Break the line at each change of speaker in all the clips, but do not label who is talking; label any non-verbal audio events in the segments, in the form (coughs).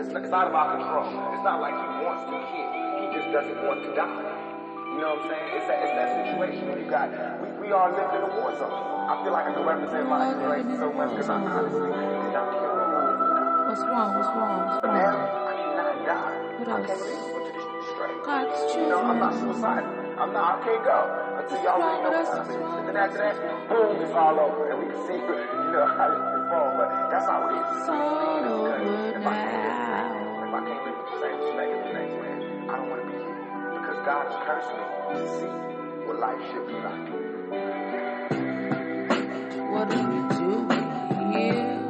It's not, it's out of our control. It's not like he wants to kill. He just doesn't want to die. You know what I'm saying? It's that, it's that situation. You got, we, we are living in a war zone. I feel like I can represent my oh, situation so much because I honestly did not kill.
What's wrong? What's wrong? What's wrong?
But now, I cannot die.
What
I
else?
can't believe you went to this straight.
God's
You know, I'm not suicidal. I'm not, I can't go until y'all really know what
us?
time it
What's wrong.
And then after that, boom, it's all over. And we can see, (laughs) you know, how that's how it is.
Over
If I can't live,
now.
if I can't live with the same respect as the next man, I don't want to be here. Because God has cursed me to see what life should be like.
What are we doing here?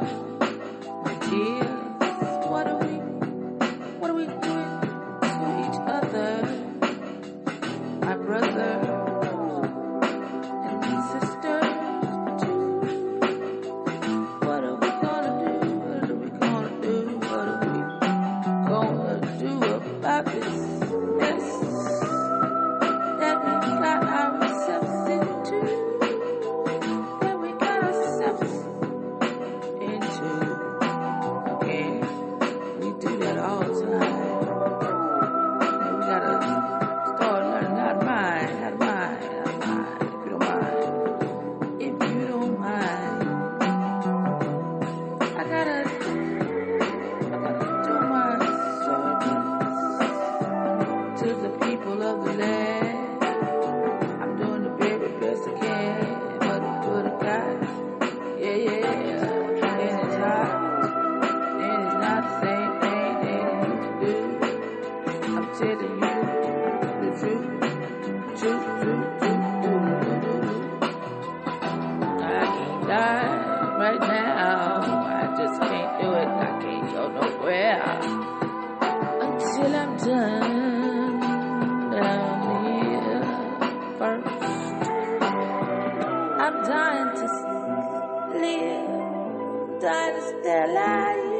Alive.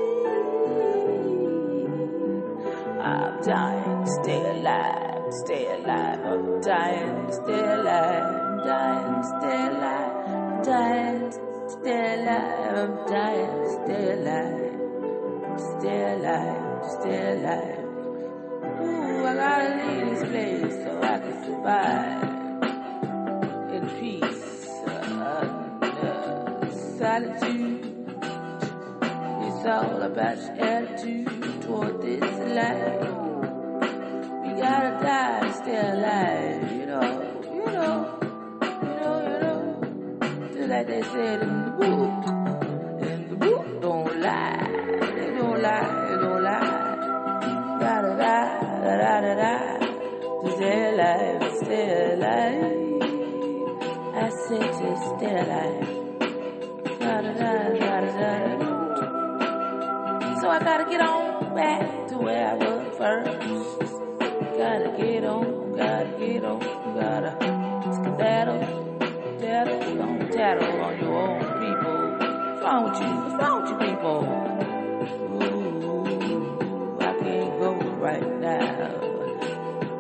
I'm dying stay alive, stay alive. I'm dying stay alive, dying stay alive, dying stay alive, I'm dying stay alive, stay alive, stay alive. Ooh, I gotta leave this place so I can survive all about your attitude toward this life. We gotta die stay alive, you know, you know, you know, you know. Just like they said in the book. And the book don't lie. It don't lie, it don't lie. Da da da da da da da. To stay alive, stay alive. I said to stay alive. Gotta get on back to where I was first. Gotta get on, gotta get on, gotta skedaddle, daddle, don't tattle on your own people. What's wrong with you? What's wrong with you people? Ooh, I can't go right now.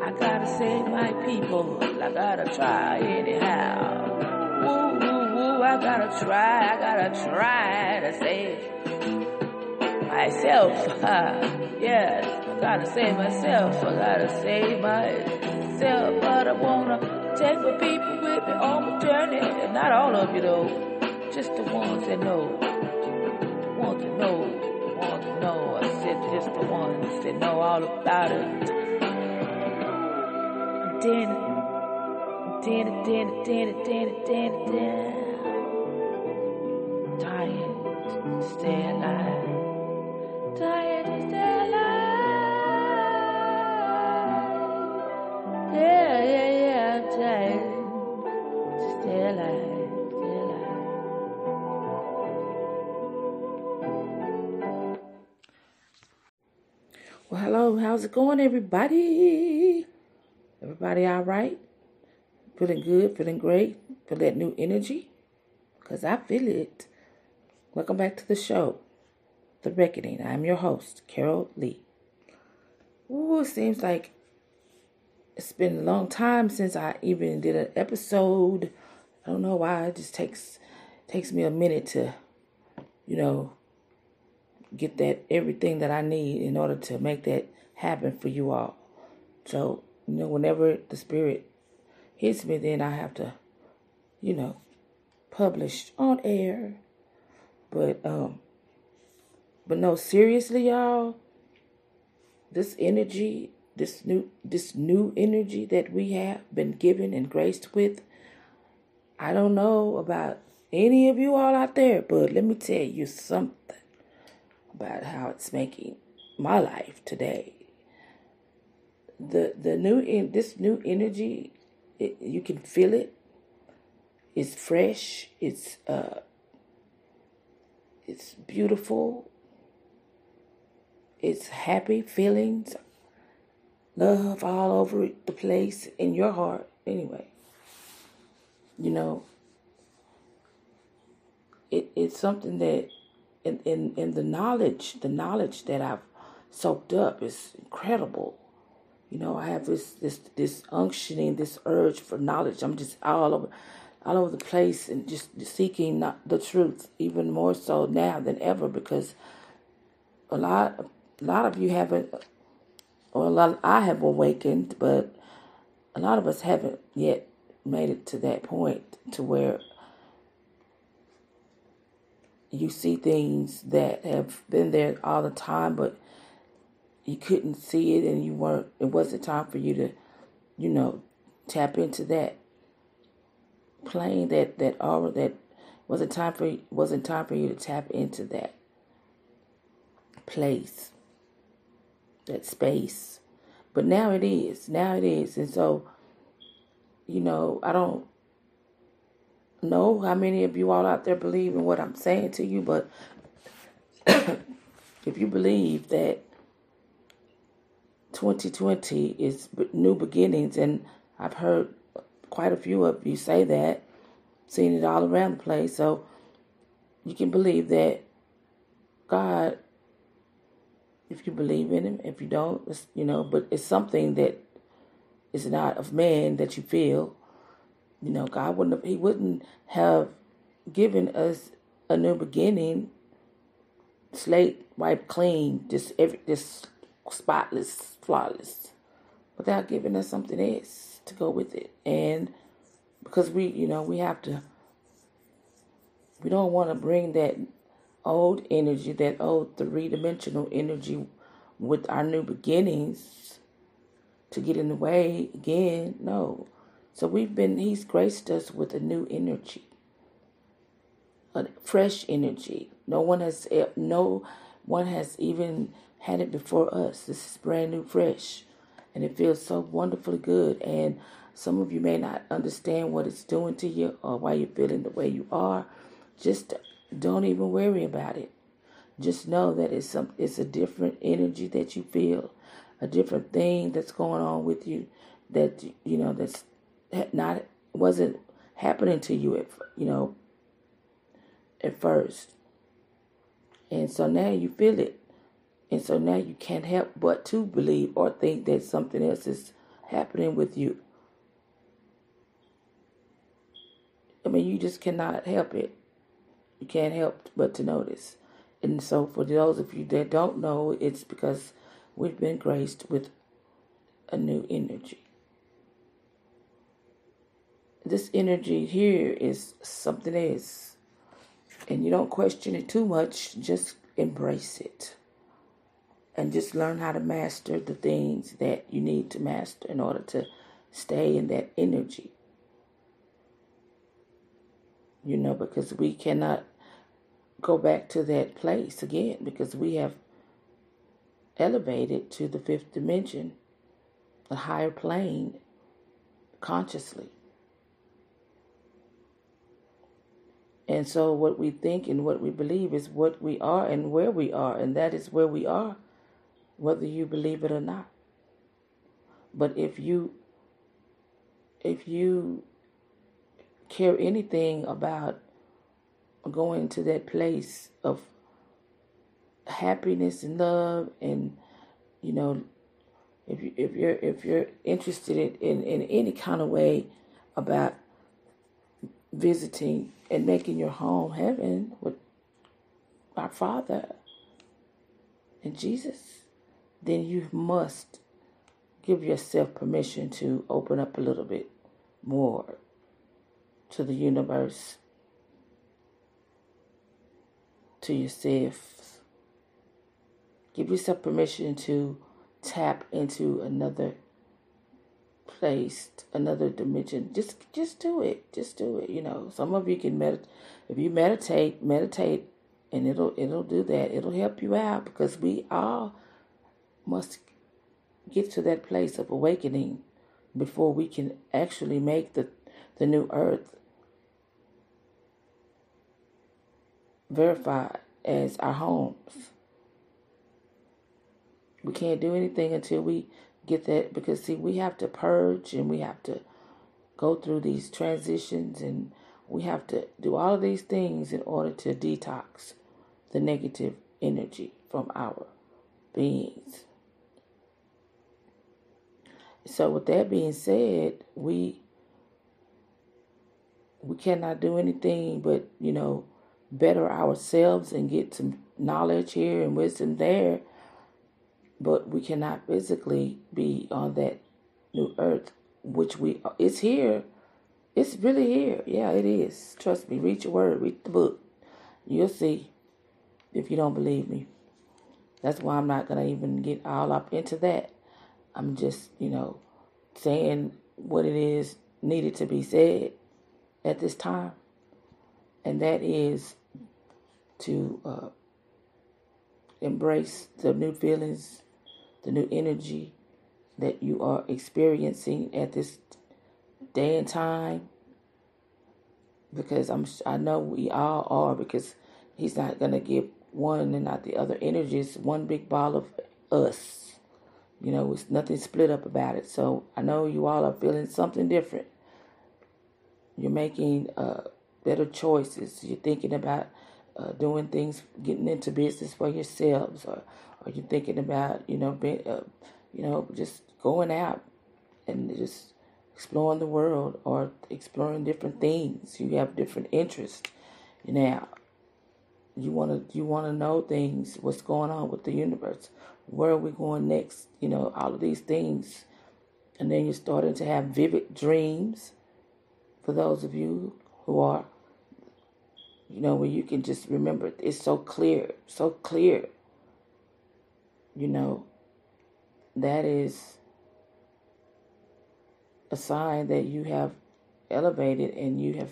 I gotta save my people. I gotta try anyhow. Woo, woo, woo, I gotta try, I gotta try to save myself. (laughs) yes, I gotta save myself. I gotta save myself. But I wanna take my people with me on my journey. And Not all of you though, just the ones that know. Want to know, want to know. I said just the ones that know all about it. Then, then, then, then, then, then, then. Dying to Well, hello, how's it going, everybody? Everybody all right? Feeling good, feeling great, feel that new energy? Because I feel it. Welcome back to the show, The Reckoning. I'm your host, Carol Lee. Ooh, it seems like it's been a long time since I even did an episode. I don't know why. It just takes takes me a minute to, you know, get that everything that I need in order to make that happen for you all. So, you know, whenever the spirit hits me, then I have to, you know, publish on air. But um but no, seriously, y'all, this energy, this new this new energy that we have been given and graced with, I don't know about any of you all out there, but let me tell you something about how it's making my life today. The the new in this new energy, it, you can feel it. It's fresh. It's uh. It's beautiful. It's happy feelings, love all over the place in your heart. Anyway, you know, it, it's something that in, in, in the knowledge, the knowledge that I've soaked up is incredible. You know, I have this this this unctioning, this urge for knowledge. I'm just all over all over the place and just seeking not the truth even more so now than ever because a lot a lot of you haven't or a lot I have awakened, but a lot of us haven't yet made it to that point to where you see things that have been there all the time, but you couldn't see it and you weren't, it wasn't time for you to, you know, tap into that plane, that, that aura, that wasn't time for, wasn't time for you to tap into that place, that space. But now it is, now it is. And so, you know, I don't, know how many of you all out there believe in what I'm saying to you, but (coughs) if you believe that 2020 is new beginnings, and I've heard quite a few of you say that, seen it all around the place, so you can believe that God, if you believe in Him, if you don't, you know, but it's something that is not of man that you feel you know, God wouldn't have, He wouldn't have given us a new beginning, slate wiped clean, just every just spotless, flawless, without giving us something else to go with it. And because we, you know, we have to, we don't want to bring that old energy, that old three dimensional energy with our new beginnings to get in the way again. No. So we've been, He's graced us with a new energy, a fresh energy. No one has, no one has even had it before us. This is brand new, fresh, and it feels so wonderfully good. And some of you may not understand what it's doing to you or why you're feeling the way you are. Just don't even worry about it. Just know that it's some, it's a different energy that you feel, a different thing that's going on with you that you know that's not wasn't happening to you at you know at first. And so now you feel it. And so now you can't help but to believe or think that something else is happening with you. I mean you just cannot help it. You can't help but to notice. And so for those of you that don't know it's because we've been graced with a new energy this energy here is something else. And you don't question it too much, just embrace it. And just learn how to master the things that you need to master in order to stay in that energy. You know, because we cannot go back to that place again because we have elevated to the fifth dimension, a higher plane consciously. And so, what we think and what we believe is what we are and where we are, and that is where we are, whether you believe it or not. But if you if you care anything about going to that place of happiness and love and you know if you if you're if you're interested in, in, in any kind of way about visiting and making your home heaven with our Father, and Jesus, then you must give yourself permission to open up a little bit more to the universe, to yourself. Give yourself permission to tap into another place, another dimension. Just just do it. Just do it. You know, some of you can meditate. If you meditate, meditate, and it'll it'll do that. It'll help you out because we all must get to that place of awakening before we can actually make the the new earth verified as our homes. We can't do anything until we get that because see we have to purge and we have to go through these transitions and we have to do all of these things in order to detox the negative energy from our beings. So with that being said, we we cannot do anything but, you know, better ourselves and get some knowledge here and wisdom there but we cannot physically be on that new earth, which we it's here. It's really here. Yeah, it is. Trust me. Read your word. Read the book. You'll see. If you don't believe me, that's why I'm not gonna even get all up into that. I'm just, you know, saying what it is needed to be said at this time, and that is to uh, embrace the new feelings the new energy that you are experiencing at this day and time because I'm I know we all are because he's not gonna give one and not the other energy. It's one big ball of us. You know, it's nothing split up about it. So I know you all are feeling something different. You're making uh, better choices. You're thinking about uh, doing things, getting into business for yourselves, or are you thinking about you know uh, you know just going out and just exploring the world or exploring different things? You have different interests. Now, you want to you want to know things. What's going on with the universe? Where are we going next? You know all of these things, and then you're starting to have vivid dreams. For those of you who are you know, where you can just remember it's so clear, so clear. You know, that is a sign that you have elevated and you have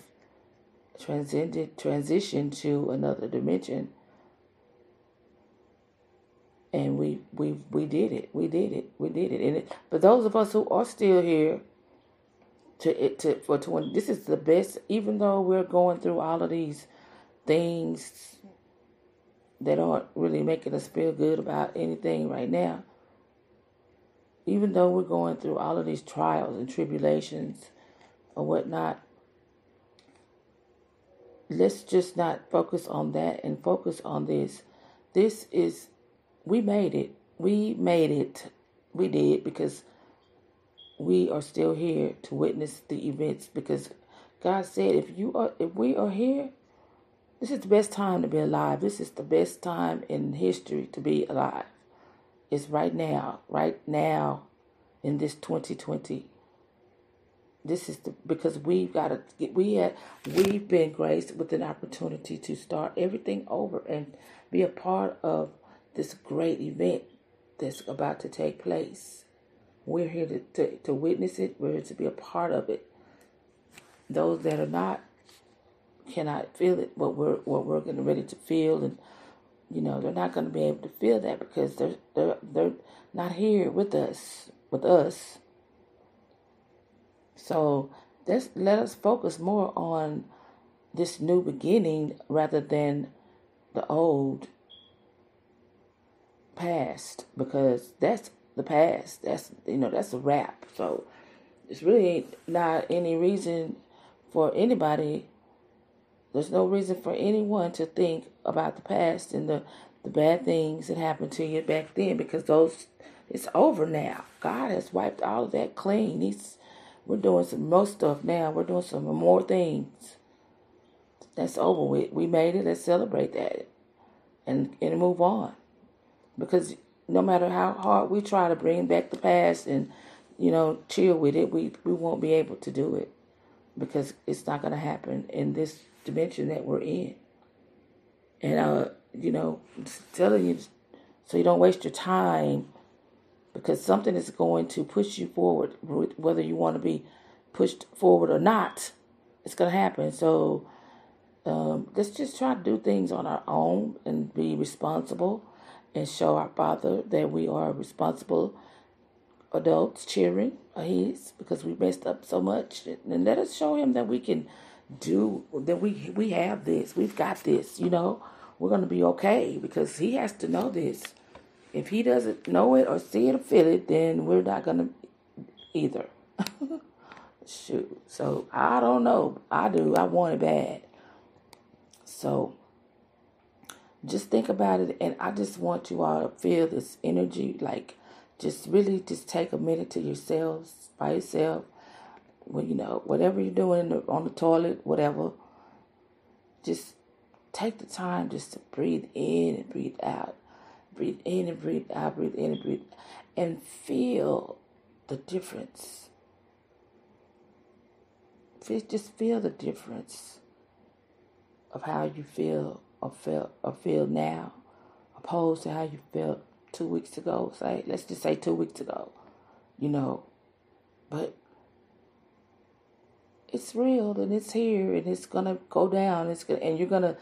transcended, transitioned to another dimension. And we we we did it. We did it. We did it. And it, but those of us who are still here to it to for twenty, this is the best. Even though we're going through all of these things that aren't really making us feel good about anything right now. Even though we're going through all of these trials and tribulations or whatnot, let's just not focus on that and focus on this. This is, we made it. We made it. We did because we are still here to witness the events because God said if you are if we are here this is the best time to be alive. This is the best time in history to be alive. It's right now, right now in this 2020. This is the because we've got to get we had we've been graced with an opportunity to start everything over and be a part of this great event that's about to take place. We're here to, to, to witness it. We're here to be a part of it. Those that are not cannot feel it, what we're what we're getting ready to feel, and you know they're not going to be able to feel that because they're they're they're not here with us with us. So let's let us focus more on this new beginning rather than the old past because that's the past. That's you know that's a wrap. So it's really not any reason for anybody there's no reason for anyone to think about the past and the, the bad things that happened to you back then because those it's over now. God has wiped all of that clean. He's we're doing some more stuff now. We're doing some more things. That's over with. We made it. Let's celebrate that and and move on. because no matter how hard we try to bring back the past and you know chill with it, we we won't be able to do it because it's not going to happen in this dimension that we're in. And uh, you know, telling you so you don't waste your time because something is going to push you forward, whether you want to be pushed forward or not. It's going to happen. So um, let's just try to do things on our own and be responsible and show our Father that we are responsible adults cheering His because we messed up so much. And let us show Him that we can do that. We we have this. We've got this. You know, we're going to be okay because He has to know this. If He doesn't know it or see it or feel it, then we're not going to either. (laughs) Shoot. So I don't know. I do. I want it bad. So just think about it and I just want you all to feel this energy like just really just take a minute to yourselves by yourself well you know whatever you're doing on the toilet whatever just take the time just to breathe in and breathe out. Breathe in and breathe out breathe in and breathe and feel the difference. Just feel the difference of how you feel or feel or feel now, opposed to how you felt two weeks ago. Say, let's just say two weeks ago, you know, but it's real and it's here and it's gonna go down. It's gonna, and you're gonna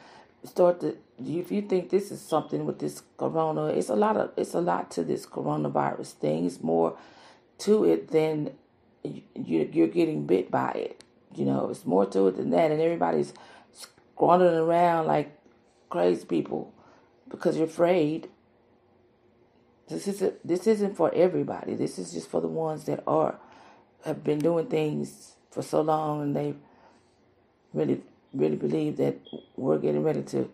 start to. If you think this is something with this corona, it's a lot of it's a lot to this coronavirus thing. It's more to it than you, you're getting bit by it. You know, it's more to it than that, and everybody's squandering around like crazy people because you're afraid. This isn't this isn't for everybody. This is just for the ones that are have been doing things for so long and they really really believe that we're getting ready to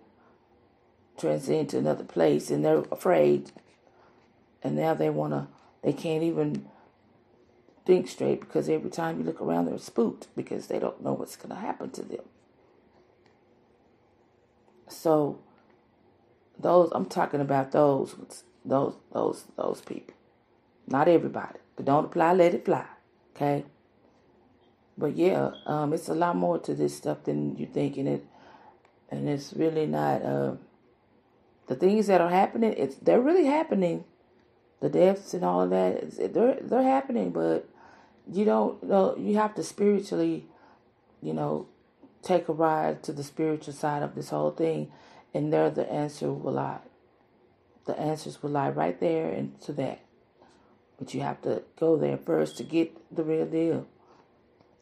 transcend to another place and they're afraid and now they want to they can't even think straight because every time you look around they're spooked because they don't know what's going to happen to them so those I'm talking about those those those those people. Not everybody. But don't apply, let it fly. Okay? But yeah, um, it's a lot more to this stuff than you think and it and it's really not uh, the things that are happening, it's they're really happening. The deaths and all of that, they're they're happening, but you don't know you have to spiritually, you know, take a ride to the spiritual side of this whole thing, and there the answer will lie. The answers will lie right there and to that. But you have to go there first to get the real deal.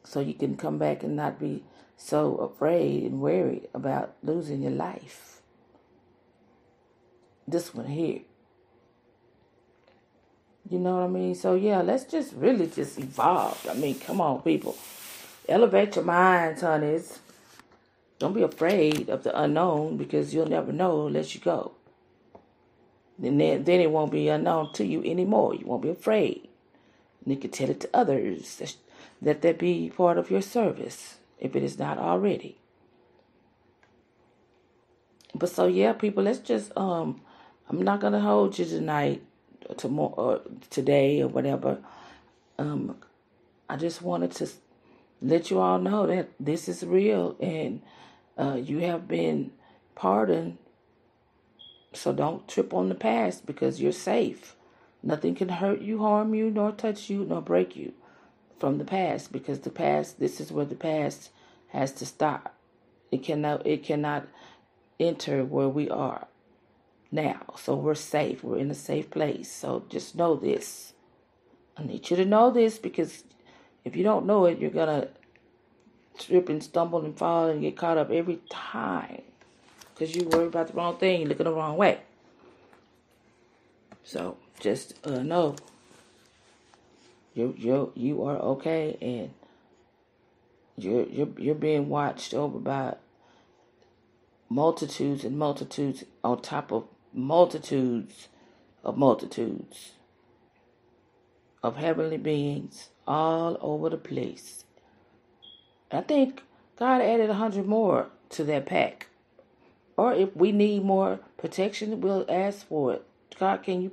So you can come back and not be so afraid and worried about losing your life. This one here. You know what I mean? So yeah, let's just really just evolve. I mean, come on, people. Elevate your minds, honeys. Don't be afraid of the unknown because you'll never know unless you go. Then, then it won't be unknown to you anymore. You won't be afraid. And you can tell it to others. Let that be part of your service if it is not already. But so yeah, people, let's just um I'm not gonna hold you tonight or tomorrow or today or whatever. Um I just wanted to let you all know that this is real and uh, you have been pardoned. So don't trip on the past because you're safe. Nothing can hurt you, harm you, nor touch you, nor break you from the past because the past, this is where the past has to stop. It cannot, it cannot enter where we are now. So we're safe. We're in a safe place. So just know this. I need you to know this because if you don't know it, you're to trip and stumble and fall and get caught up every time because you worry about the wrong thing, you're looking the wrong way. So just uh, know you you you are okay and you're you're you're being watched over by multitudes and multitudes on top of multitudes of multitudes of heavenly beings all over the place. I think God added a hundred more to that pack. Or if we need more protection, we'll ask for it. God, can you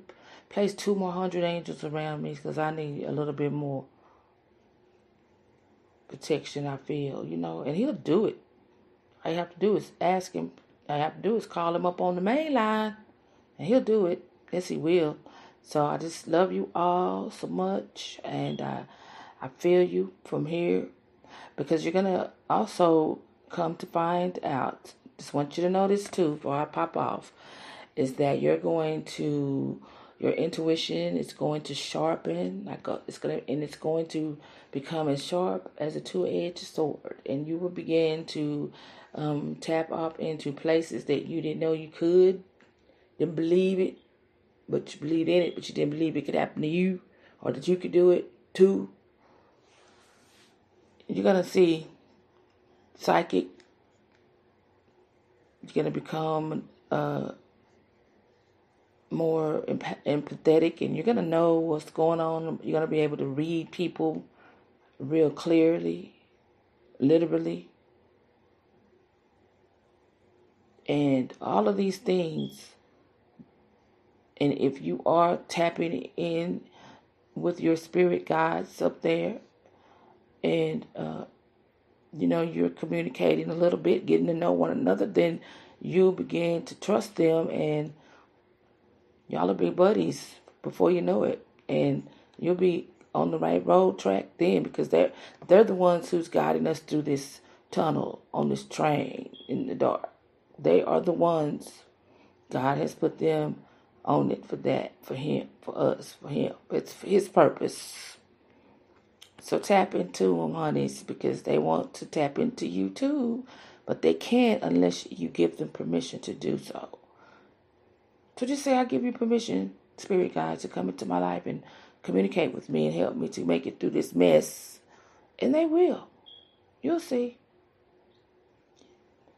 place two more hundred angels around me because I need a little bit more protection. I feel, you know, and He'll do it. All you have to do is ask Him. All you have to do is call Him up on the main line, and He'll do it. Yes, He will. So I just love you all so much, and I, I feel you from here because you're gonna also come to find out. Just want you to know this too before I pop off, is that you're going to your intuition is going to sharpen like a, it's gonna and it's going to become as sharp as a two-edged sword. And you will begin to um, tap up into places that you didn't know you could didn't believe it but you believed in it but you didn't believe it could happen to you or that you could do it too. You're gonna see psychic you're gonna become uh, more empathetic and you're going to know what's going on. You're going to be able to read people real clearly, literally. And all of these things. And if you are tapping in with your spirit guides up there and, uh, you know, you're communicating a little bit, getting to know one another, then you begin to trust them and y'all will be buddies before you know it, and you'll be on the right road track then because they're they're the ones who's guiding us through this tunnel on this train in the dark. They are the ones God has put them on it for that, for him, for us, for him. It's for his purpose. So tap into them, honeys, because they want to tap into you too, but they can't unless you give them permission to do so. So just say, I give you permission, Spirit guide, to come into my life and communicate with me and help me to make it through this mess. And they will. You'll see.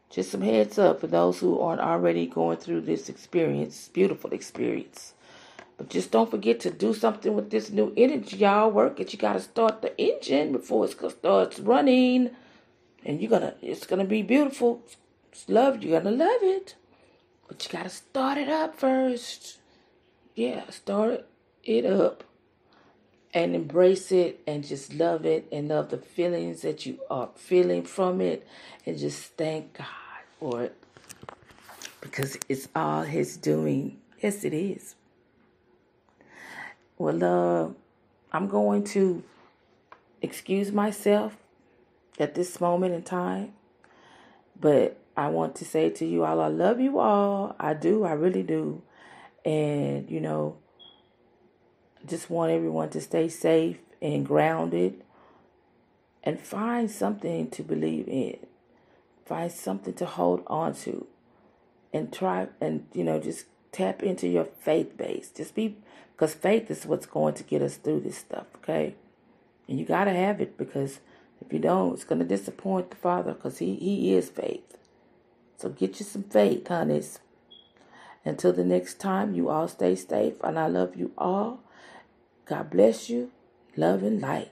Just some heads up for those who aren't already going through this experience, beautiful experience. But just don't forget to do something with this new energy, y'all. Work it. You got to start the engine before it starts running. And you're gonna, it's gonna be beautiful. It's love. You're gonna love it. But you gotta start it up first. Yeah, start it up and embrace it and just love it and love the feelings that you are feeling from it and just thank God for it because it's all His doing. Yes, it is. Well, uh, I'm going to excuse myself at this moment in time, but I want to say to you all, I love you all. I do, I really do. And, you know, just want everyone to stay safe and grounded and find something to believe in. Find something to hold on to and try and, you know, just tap into your faith base. Just be, because faith is what's going to get us through this stuff, okay? And you got to have it because if you don't, it's going to disappoint the Father because he, he is faith. So get you some faith, honeys. Until the next time, you all stay safe, and I love you all. God bless you. Love and light.